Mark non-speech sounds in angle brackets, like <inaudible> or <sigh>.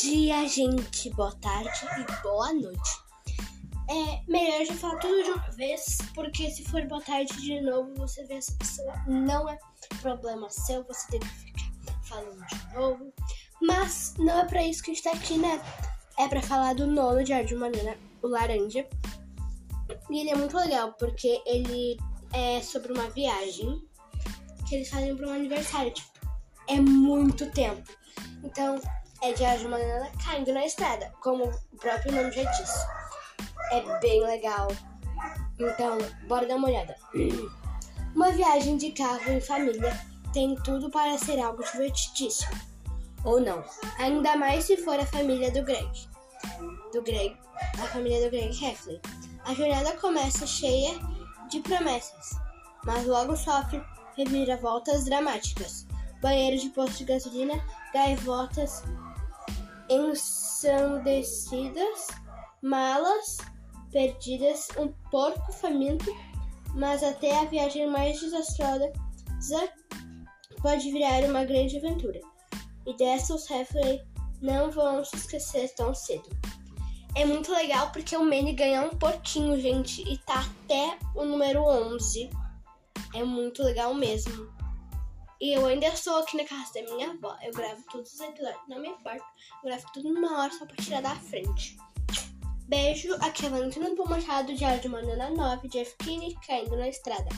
dia, gente. Boa tarde e boa noite. É melhor já falar tudo de uma vez, porque se for boa tarde de novo, você vê essa pessoa. Não é problema seu, você tem que ficar falando de novo. Mas não é pra isso que a gente tá aqui, né? É pra falar do nono de de Maneira, o Laranja. E ele é muito legal, porque ele é sobre uma viagem que eles fazem para um aniversário. Tipo, é muito tempo. Então, é de Banana caindo na estrada, como o próprio nome já diz. É bem legal. Então, bora dar uma olhada. <clears throat> Uma viagem de carro em família tem tudo para ser algo divertidíssimo. Ou não. Ainda mais se for a família do Greg. Do Greg. A família do Greg Heffley. A jornada começa cheia de promessas, mas logo sofre reviravoltas dramáticas. Banheiro de posto de gasolina, gaivotas ensandecidas, malas perdidas, um porco faminto, mas até a viagem mais desastrosa pode virar uma grande aventura. E dessa os Heffley não vão se esquecer tão cedo. É muito legal porque o Manny ganha um porquinho, gente, e tá até o número 11. É muito legal mesmo. E eu ainda estou aqui na casa da minha avó. Eu gravo todos os episódios na minha porta. Eu gravo tudo numa hora só pra tirar da frente. Beijo, aqui é Valentina do Machado, Diário de Manana 9, Jeff Kinney, caindo na estrada.